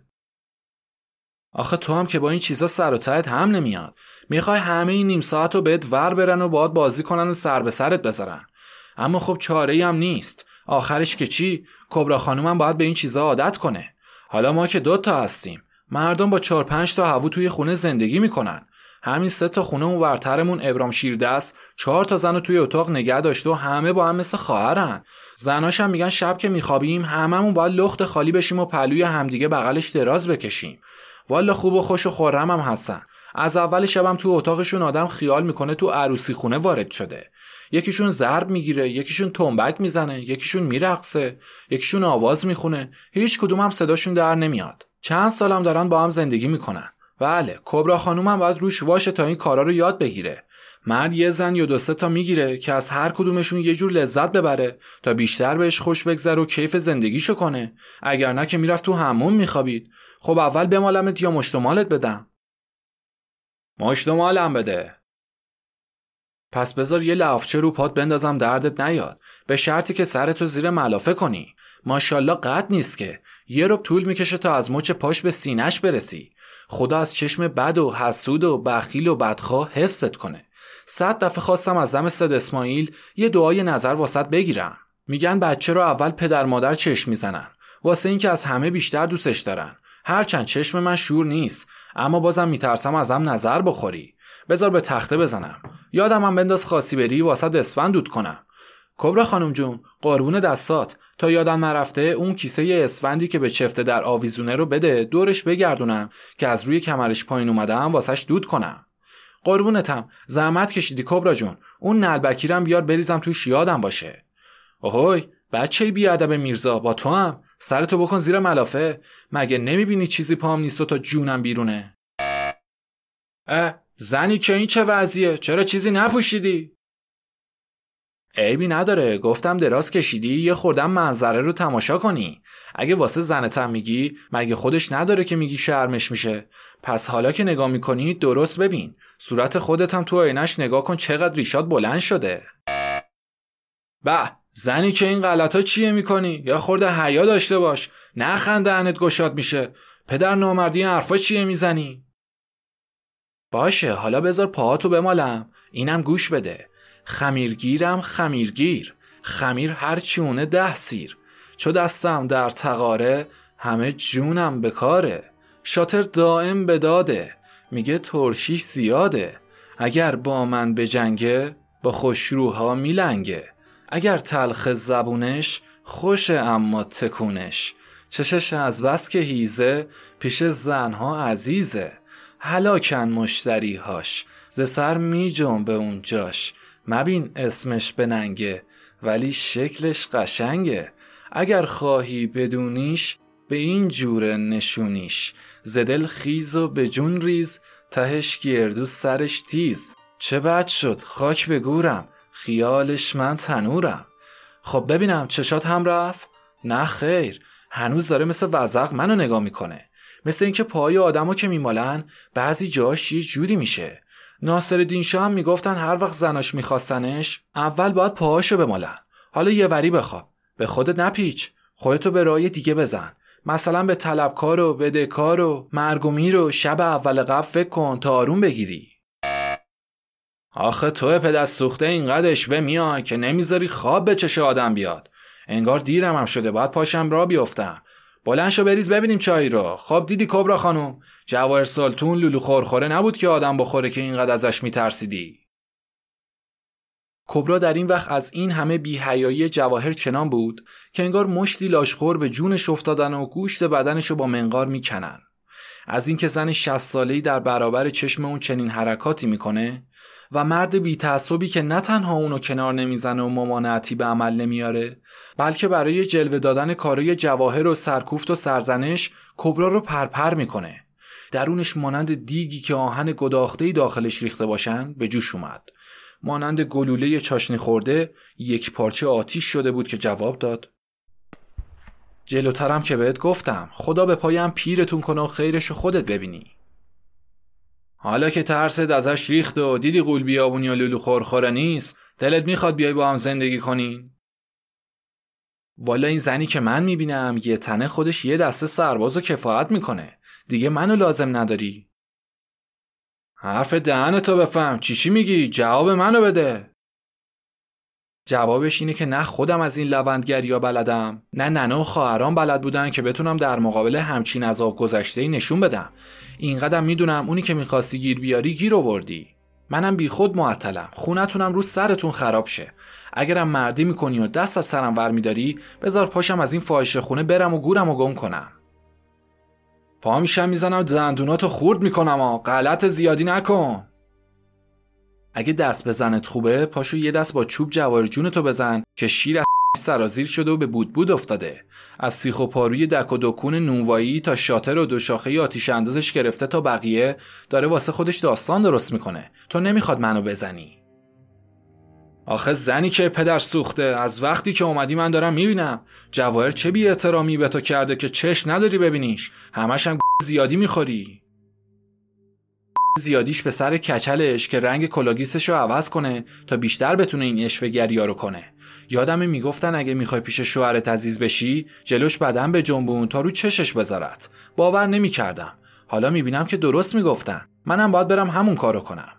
آخه تو هم که با این چیزا سر و تایت هم نمیاد. می‌خوای همه این نیم ساعت رو بهت ور برن و باید بازی کنن و سر به سرت بذارن. اما خب چاره هم نیست. آخرش که چی؟ کبرا خانومم باید به این چیزا عادت کنه. حالا ما که دو تا هستیم. مردم با چهار پنج تا هوو توی خونه زندگی می‌کنن. همین سه تا خونه اون ورترمون ابرام شیردست چهار تا زن رو توی اتاق نگه داشته و همه با هم مثل خواهرن. زناش هم میگن شب که میخوابیم هممون باید لخت خالی بشیم و پلوی همدیگه بغلش دراز بکشیم. والا خوب و خوش و خورم هم هستن. از اول شبم تو اتاقشون آدم خیال می‌کنه تو عروسی خونه وارد شده. یکیشون ضرب می‌گیره یکیشون تنبک می‌زنه یکیشون میرقصه یکیشون آواز می‌خونه. هیچ کدوم هم صداشون در نمیاد. چند سالم دارن با هم زندگی می‌کنن. بله کبرا خانومم باید روش واشه تا این کارا رو یاد بگیره. مرد یه زن یا دو سه تا می‌گیره که از هر کدومشون یه جور لذت ببره تا بیشتر بهش خوش بگذره و کیف زندگیشو کنه. اگر نه که می‌رفت تو همون میخوابید. خب اول بمالمت یا مشتمالت بدم؟ مشتمالم بده. پس بذار یه لافچه رو پات بندازم دردت نیاد. به شرطی که سرتو زیر ملافه کنی. ماشاءالله قد نیست که. یه رب طول می‌کشه تا از مچ پاش به سینش برسی. خدا از چشم بد و حسود و بخیل و بدخواه حفظت کنه. صد دفعه خواستم از دم صد اسماعیل یه دعای نظر واسط بگیرم. میگن بچه رو اول پدر مادر چشم می‌زنن. واسه اینکه از همه بیشتر دوستش دارن. هرچند چشم من شور نیست اما بازم میترسم ازم نظر بخوری. بذار به تخته بزنم. یادم هم بنداز خاصی بری واسه اسفند دود کنم. کبرا خانم جون قربون دستات. تا یادم نرفته اون کیسه اسفندی که به چفته در آویزونه رو بده دورش بگردونم که از روی کمرش پایین اومدم واسش دود کنم. قربونتم زحمت کشیدی کبرا جون. اون نلبکیرم بیار بریزم توش یادم باشه. اوهوی بچه بیادب میرزا با تو هم سرتو بکن زیر ملافه. مگه نمی‌بینی چیزی پام نیست و تا جونم بیرونه؟ اه زنی که این چه وضعیه؟ چرا چیزی نپوشیدی؟ عیبی نداره. گفتم دراز کشیدی یه خوردم منظره رو تماشا کنی. اگه واسه زنتم میگی مگه خودش نداره که میگی شرمش میشه؟ پس حالا که نگاه می‌کنی درست ببین. صورت خودت هم تو آینش نگاه کن چقدر ریشات بلند شده. به زنی که این غلط چیه می‌کنی؟ یا خورده حیا داشته باش. نخند دهنت گشاد میشه. پدر نامردی حرفا چیه می‌زنی؟ باشه حالا بذار پاهاتو بمالم. اینم گوش بده. خمیرگیرم خمیرگیر خمیر هر چونه ده سیر. چو دستم در تقاره همه جونم بکاره شاتر دائم به داده میگه ترشیش زیاده. اگر با من به جنگه با خوشروها میلنگه. اگر تلخ زبونش خوشه اما تکونش. چشش از بس که هیزه پیش زنها عزیزه. هلاکن مشتریهاش ز سر می به اونجاش. مبین اسمش بننگه ولی شکلش قشنگه. اگر خواهی بدونیش به این جور نشونیش. زدل خیز و به جون ریز تهش گردو سرش تیز. چه بد شد خاک به گورم خیالش من تنورم. خب ببینم چشات هم رفت؟ نه خیر هنوز داره مثل وزق منو نگاه می‌کنه. مثل اینکه پای آدمو که میمالن بعضی جاش یه جوری میشه. ناصر شاه هم می‌گفتن هر وقت زناش میخواستنش اول باید پاهاشو بمالن. حالا یه وری بخواب به خودت نپیچ. خودتو به رای دیگه بزن. مثلا به طلبکار و بدهکار و مرگومی رو شب اول قبل فکر کن تا آروم بگیری. آخه تو پدست سوخته اینقدر اشوه میای که نمی‌ذاری خواب به چش آدم بیاد. انگار دیرم هم شده باید پاشم را بیفتم. بلند شو بریز ببینیم چای رو خب دیدی کبرا خانم؟ جواهر سلطون لولو خورخوره نبود که آدم بخوره که اینقدر ازش میترسیدی. کبرا در این وقت از این همه بیهیایی جواهر چنان بود که انگار مشتی لاشخور به جونش افتادن و گوشت بدنشو با منقار می‌کنن. از اینکه زن 60 ساله‌ای در برابر چشم اون چنین حرکاتی می‌کنه و مرد بی تعصبی که نه تنها اونو کنار نمی‌زنه و ممانعتی به عمل نمیاره بلکه برای جلوه دادن کارای جواهر و سرکوفت و سرزنش کبرا رو پرپر می‌کنه. درونش مانند دیگی که آهن گداخته داخلش ریخته باشن به جوش اومد. مانند گلوله چاشنی خورده یک پارچه آتیش شده بود که جواب داد. جلوترم که بهت گفتم خدا به پایم پیرتون کنه و خیرش خودت ببینی. حالا که ترست ازش ریخت و دیدی قول بیابونی و لولو خورخوره نیست دلت می‌خواد بیای با هم زندگی کنین والا این زنی که من می‌بینم یه تنه خودش یه دسته سرباز و کفایت می‌کنه. دیگه منو لازم نداری. حرف دهنتو بفهم. چیشی میگی؟ جواب منو بده. جوابش اینه که نه خودم از این لوندگریا بلدم نه ننه و خواهران بلد بودن که بتونم در مقابل همچین عذاب گذشته نشون بدم. اینقدر می‌دونم اونی که می‌خواستی گیر بیاری گیر آوردی. منم بی خود معطلم. خونتونم رو سرتون خراب شه. اگرم مردی می‌کنی و دست از سرم ور میداری بذار پاشم از این فاحشه خونه برم و گورم و گم کنم. پا میشم می‌زنم دندوناتو خورد می‌کنم و غلط زیادی نکن. اگه دست بزنت خوبه پاشو یه دست با چوب جوار جونتو بزن که شیر سرازیر شده و به بود بود افتاده. از سیخ و پاروی دک و دکون نونوایی تا شاتر و دو شاخه آتیش اندازش گرفته تا بقیه داره واسه خودش داستان درست می‌کنه. تو نمی‌خواد منو بزنی. آخه زنی که پدر سوخته از وقتی که اومدی من دارم می‌بینم. جواهر چه بی احترامی به تو کرده که چش نداری ببینیش. همش هم زیادی می‌خوری. زیادیش به سر کچلش که رنگ کلاگیسش رو عوض کنه تا بیشتر بتونه این اشوه رو کنه. یادم می‌گفتن اگه می‌خوای پیش شوهرت عزیز بشی جلوش بدن به جنبون تا رو چشش بذارت باور نمی‌کردم. حالا می‌بینم که درست می‌گفتن. منم باید برم همون کارو کنم.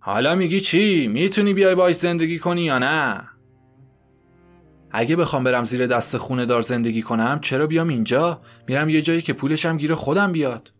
حالا میگی چی؟ می‌تونی بیای باش زندگی کنی یا نه؟ اگه بخوام برم زیر دست خونه دار زندگی کنم چرا بیام اینجا؟ میرم یه جایی که پولشم گیر خودم بیاد.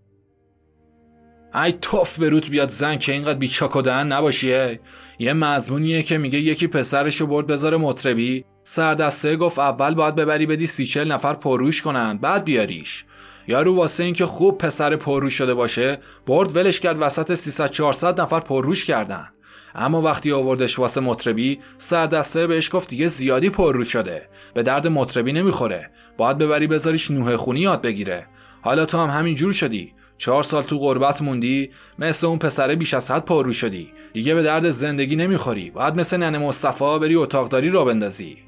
ای توف به بیاد زن که اینقدر بیچاک و دهن نباشیه یه مضمونیه که میگه یکی پسرشو برد بذاره مطربی. سردسته گفت اول باید ببری بدی سی چل نفر پروش کنن بعد بیاریش. یارو واسه اینکه خوب پسر پرروش شده باشه برد ولش کرد وسط 300 400 نفر پرروش کردن. اما وقتی آوردش واسه مطربی سردسته بهش گفت دیگه زیادی پرروش شده. به درد مطربی نمی‌خوره. باید ببری بذاریش نوه خونی یاد بگیره. حالا تو هم همین جور شدی. چهار سال تو غربت موندی؟ مثل اون پسره بیش از حد پررو شدی. دیگه به درد زندگی نمی‌خوری. باید مثل ننه مصطفی بری اتاقداری را بندازی.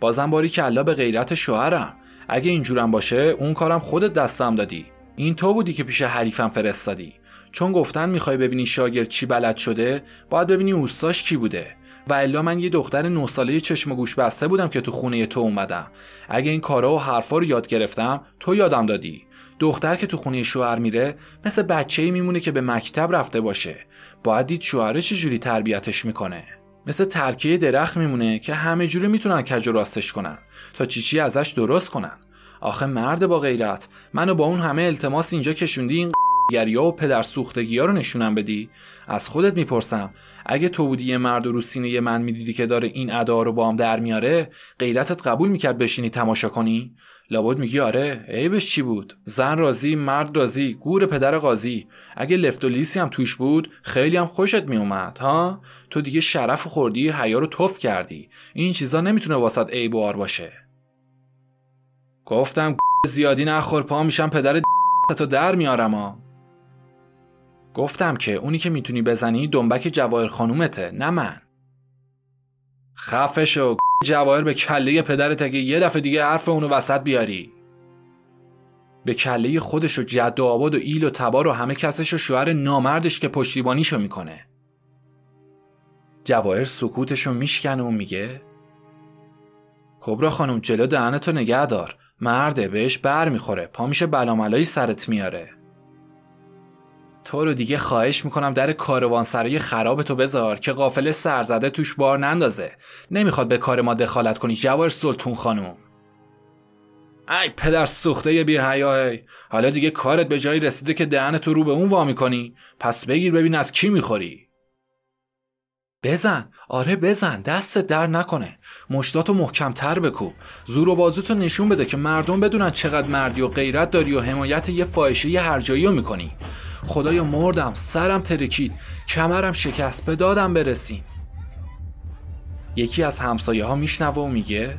بازم باری که الله به غیرت شوهرم. اگه اینجورم باشه اون کارم خودت دستم دادی. این تو بودی که پیش حریفم فرستادی. چون گفتن می‌خوای ببینی شاگرد چی بلد شده باید ببینی اوستاش کی بوده. و الا من یه دختر نه ساله چشم و گوش بسته بودم که تو خونه تو اومدم. اگه این کارا و حرفا رو یاد گرفتم تو یادم دادی. دختر که تو خونه شوهر میره مثل بچه ای میمونه که به مکتب رفته باشه. باید دید شوهره چجوری تربیتش می‌کنه. مثل ترکیه درخت میمونه که همه جوری می‌تونن کج و راستش کنن تا چیچی ازش درست کنن. آخه مرد با غیرت منو با اون همه التماس اینجا کشوندی این گریا و پدر سوختگی ها رو نشونم بدی؟ از خودت می‌پرسم اگه تو بودی یه مرد و رو سینه من می‌دیدی که داره این ادا رو با هم در میاره غیرتت قبول می‌کرد بشینی تماشا کنی؟ لابد میگی آره؟ عیبش چی بود؟ زن راضی مرد راضی گور پدر قاضی. اگه لفت و لیسی هم توش بود خیلی هم خوشت میومد ها؟ تو دیگه شرف خوردی حیا رو تف کردی. این چیزا نمی‌تونه واسط عیب و آر باشه. گفتم زیادی نخور پا میشم پدر تو در میارم ها. گفتم که اونی که می‌تونی بزنی دنبک جواهر خانومته نه من. خفش و جواهر به کله پدرت اگه یه دفعه دیگه حرف اونو وسط بیاری. به کله خودش و جد و آباد و ایل و تبار و همه کسش و شوهر نامردش که پشتیبانیشو می‌کنه. جواهر سکوتشو میشکنه و میگه کبرا خانم جلو دهنتو نگه دار. مرده بهش بر می‌خوره. پا میشه بلاملایی سرت میاره. تو رو دیگه خواهش می‌کنم در کاروانسرای خراب تو بذار که قافل سرزده توش بار نندازه. نمی‌خواد به کار ما دخالت کنی جوار سلطون خانوم. ای پدر سوخته بی حیای حالا دیگه کارت به جایی رسیده که دهن تو رو به اون وا می‌کنی پس بگیر ببین از کی می‌خوری. بزن. آره بزن. دستت در نکنه. مشتاتو محکمتر بکوب زور و بازوتو نشون بده که مردم بدونن چقدر مردی و غیرت داری و حمایت یه فاحشه یه هرجایی رو می‌کنی. خدایا مردم سرم ترکید. کمرم شکست. به دادم برسیم یکی از همسایه ها میشنوه و میگه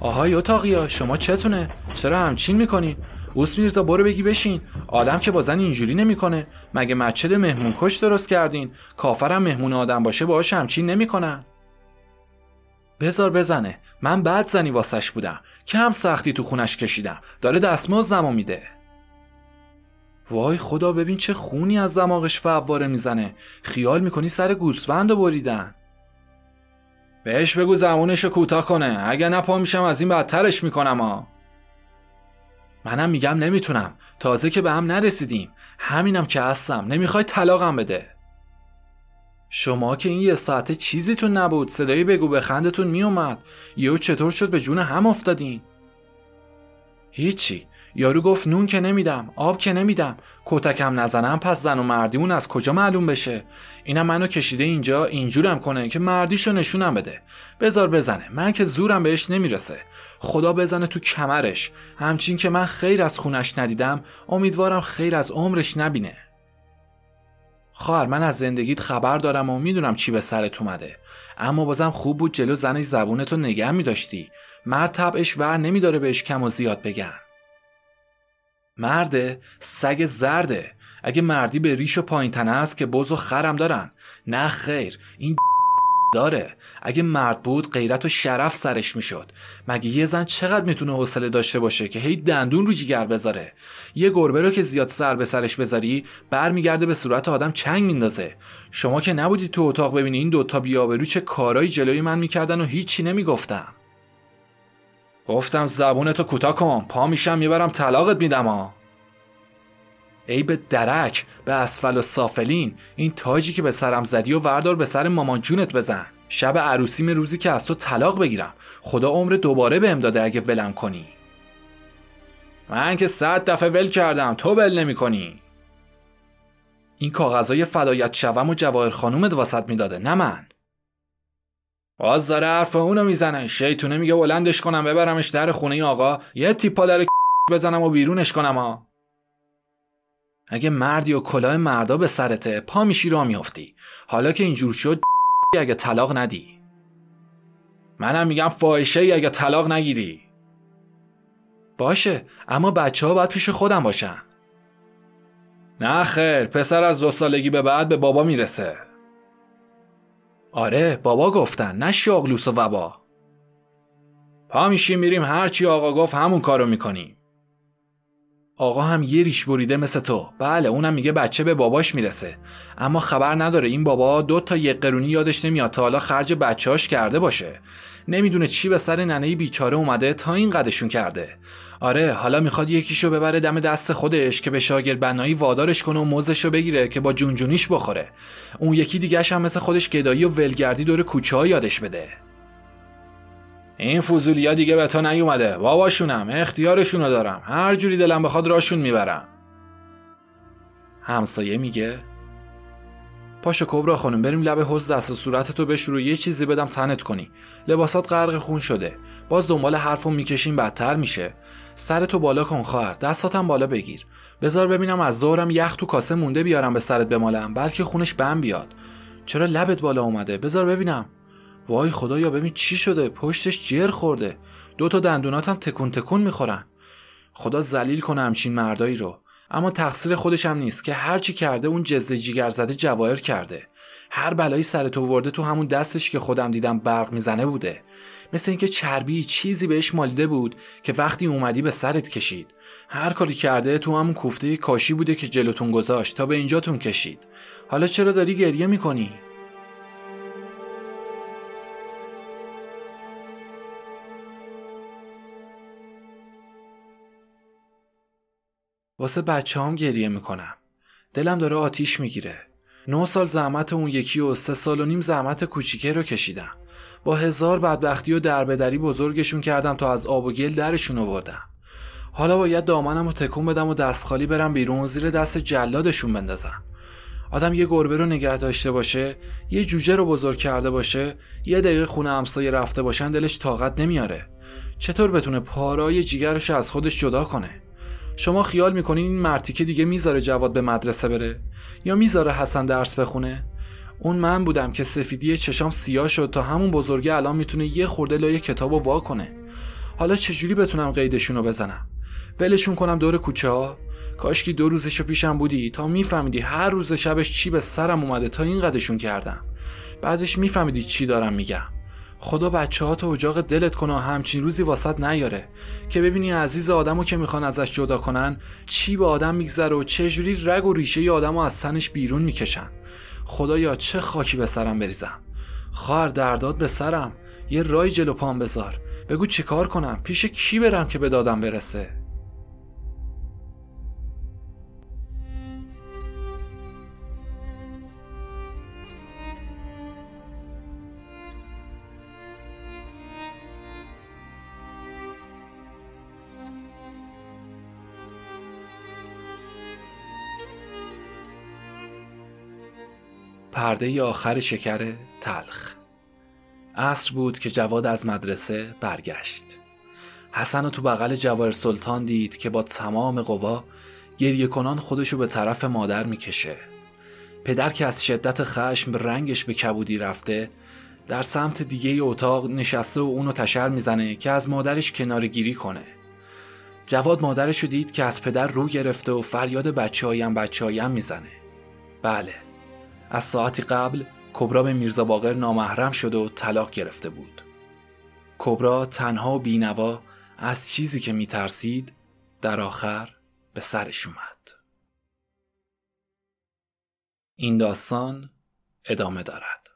آهای اتاقیا شما چتونه؟ چرا همچین می‌کنین اوس میرزا برو بگی بشین. آدم که با زن اینجوری نمی‌کنه. مگه مچد مهمون کش درست کردین؟ کافرم مهمون آدم باشه باهاش همچین نمی‌کنن. بزار بزنه. من بعد زنی واسش بودم. که هم سختی تو خونش کشیدم. داره دستمزدمو میده. وای خدا ببین چه خونی از دماغش فواره می‌زنه. خیال می‌کنی سر گوسفند و بریدن. بهش بگو زمونشو کوتاه کنه. اگه نپا میشم از این بدترش می‌کنم ها منم میگم نمی‌تونم. تازه که به هم نرسیدیم. همینم که هستم. نمی‌خوای طلاقم بده. شما که این یه ساعته چیزیتون نبود. صدایی بگو به خندتون میومد. یهو چطور شد به جون هم افتادین؟ هیچی. یارو گفت نون که نمیدم آب که نمیدم. کتکم نزنم پس زن و مردیمون از کجا معلوم بشه؟ اینم منو کشیده اینجا اینجورم کنه که مردیشو نشونم بده. بزار بزنه. من که زورم بهش نمی‌رسه. خدا بزنه تو کمرش. همچین که من خیر از خونش ندیدم امیدوارم خیر از عمرش نبینه. خواهر من از زندگیت خبر دارم و می‌دونم چی به سرت اومده. اما بازم خوب بود جلو زنش زبونتو نگه میداشتی. مرد طبعش ور نمیداره بهش کم و زیاد بگن. مرده؟ سگ زرده. اگه مردی به ریش و پایین تنه است که بز و خرم دارن. نه خیر. این داره. اگه مرد بود غیرت و شرف سرش می‌شد. مگه یه زن چقدر می‌تونه حوصله داشته باشه که هی دندون رو جیگر بذاره؟ یه گربه رو که زیاد سر به سرش بذاری برمیگرده به صورت آدم چنگ میندازه. شما که نبودی تو اتاق ببینی این دوتا بیابرو چه کارایی جلوی من می‌کردن و هیچی نمی‌گفتم. گفتم زبونتو کوتاه کن پا میشم می‌برم طلاقت میدم ها ای به درک به اسفل و سافلین. این تاجی که به سرم زدی و وردار به سر مامان جونت بزن. شب عروسیم روزی که از تو طلاق بگیرم. خدا عمر دوباره بهم داده اگه ولم کنی. من که صد دفعه ول کردم. تو ول نمی کنی. این کاغذای فدایت شوم و جواهر خانومت واسط می‌داده نه من. باز داره حرف اونو می‌زنه. شیطونه میگه بلندش کنم ببرمش در خونه آقا. یه تیپا در بزنم و بیرونش کنم ها اگه مردی و کلاه مردا به سرته پا میشی را میافتی. حالا که اینجور شد اگه طلاق ندی. منم میگم فاحشه ای اگه طلاق نگیری. باشه اما بچه ها باید پیش خودم باشن. نه خیر پسر از دو سالگی به بعد به بابا می‌رسه. آره بابا گفتن نه شاغلوس و وبا. پا میشیم میریم هرچی آقا گفت همون کارو می‌کنیم. آقا هم یه ریش بریده مثل تو. بله اونم میگه بچه به باباش می‌رسه. اما خبر نداره این بابا دو تا یک قرونی یادش نمیاد تا حالا خرج بچهاش کرده باشه. نمی‌دونه چی به سر ننه بیچاره اومده تا این قدشون کرده. آره حالا می‌خواد یکیشو ببره دم دست خودش که به شاگرد بنایی وادارش کنه و موزشو بگیره که با جونجونیش بخوره. اون یکی دیگهش هم مثل خودش گدایی و ولگردی دور کوچه ها یادش بده. این فوزولیا دیگه به تو نیومده. باباشونم اختیارشونو دارم. هر جوری دلم بخواد راشون می‌برم. همسایه میگه پاشو کبرا خانم بریم لب حوز دست و صورتتو بش رو یه چیزی بدم تنت کنی. لباسات غرق خون شده. باز دنبال حرفو می‌کشیم بدتر میشه. سرتو بالا کن خواهر دستاتم بالا بگیر. بذار ببینم از ظهرم یخ تو کاسه مونده بیارم به سرت بمالم بلکه خونش بم بیاد. چرا لبت بالا اومده؟ بذار ببینم. وای خدایا ببین چی شده؟ پشتش جر خورده. دو تا دندوناتم تکون تکون می‌خورن. خدا ذلیل کنه همچین مردایی رو. اما تقصیر خودش هم نیست که هرچی کرده اون جزه جیگر زده جواهر کرده. هر بلایی سر تو ورده تو همون دستش که خودم دیدم برق می‌زنه بوده. مثل اینکه چربی چیزی بهش مالیده بود که وقتی اومدی به سرت کشید. هر کاری کرده تو همون کوفته کاشی بوده که جلوتون گذاشت تا به اینجاتون کشید. حالا چرا داری گریه می‌کنی؟ واسه بچه هم گریه می‌کنم. دلم داره آتیش می‌گیره. نه سال زحمت اون یکی و سه سال و نیم زحمت کوچیکه رو کشیدم. با هزار بدبختی و دربدری بزرگشون کردم تا از آب و گل درشون آوردم. حالا باید دامنم رو تکون بدم و دست خالی برم بیرون زیر دست جلادشون بندازم. آدم یه گربه رو نگه داشته باشه یه جوجه رو بزرگ کرده باشه یه دقیقه خونه همسایه رفته باشن دلش طاقت نمیاره. چطور بتونه پارای جیگرش از خودش جدا کنه؟ شما خیال می‌کنین این مرتیکه دیگه می‌ذاره جواد به مدرسه بره؟ یا می‌ذاره حسن درس بخونه؟ اون من بودم که سفیدی چشام سیاه شد تا همون بزرگه الان می‌تونه یه خورده لای کتاب و وا کنه. حالا چجوری بتونم قیدشونو بزنم؟ ولشون کنم دور کوچه ها کاشکی دو روزشو پیشم بودی تا میفهمیدی هر روز شبش چی به سرم اومده تا این قدشون کردم. بعدش میفهمیدی چی دارم میگم. خدا بچه ها تو اجاق دلت کنه همچین روزی واسط نیاره. که ببینی عزیز آدمو که می‌خوان ازش جدا کنن چی به آدم میگذره و چه جوری رگ و ریشه ی آدمو از تنش بیرون می‌کشن. خدایا چه خاکی به سرم بریزم. خواهر درداد به سرم. یه رای جلو پام بذار. بگو چیکار کنم؟ پیش کی برم که به دادم برسه؟ پرده آخر شکر تلخ. عصر بود که جواد از مدرسه برگشت. حسن تو بغل جواهر سلطان دید که با تمام قوا گریه کنان خودشو به طرف مادر می‌کشه. پدر که از شدت خشم رنگش به کبودی رفته در سمت دیگه اتاق نشسته و اونو تشر می‌زنه که از مادرش کنار گیری کنه. جواد مادرش دید که از پدر رو گرفته و فریاد بچه هایم بچه هایم می‌زنه. بله از ساعتی قبل کبرا به میرزا باقر نامحرم شده و طلاق گرفته بود. کبرا تنها و بینوا از چیزی که میترسید در آخر به سرش اومد. این داستان ادامه دارد.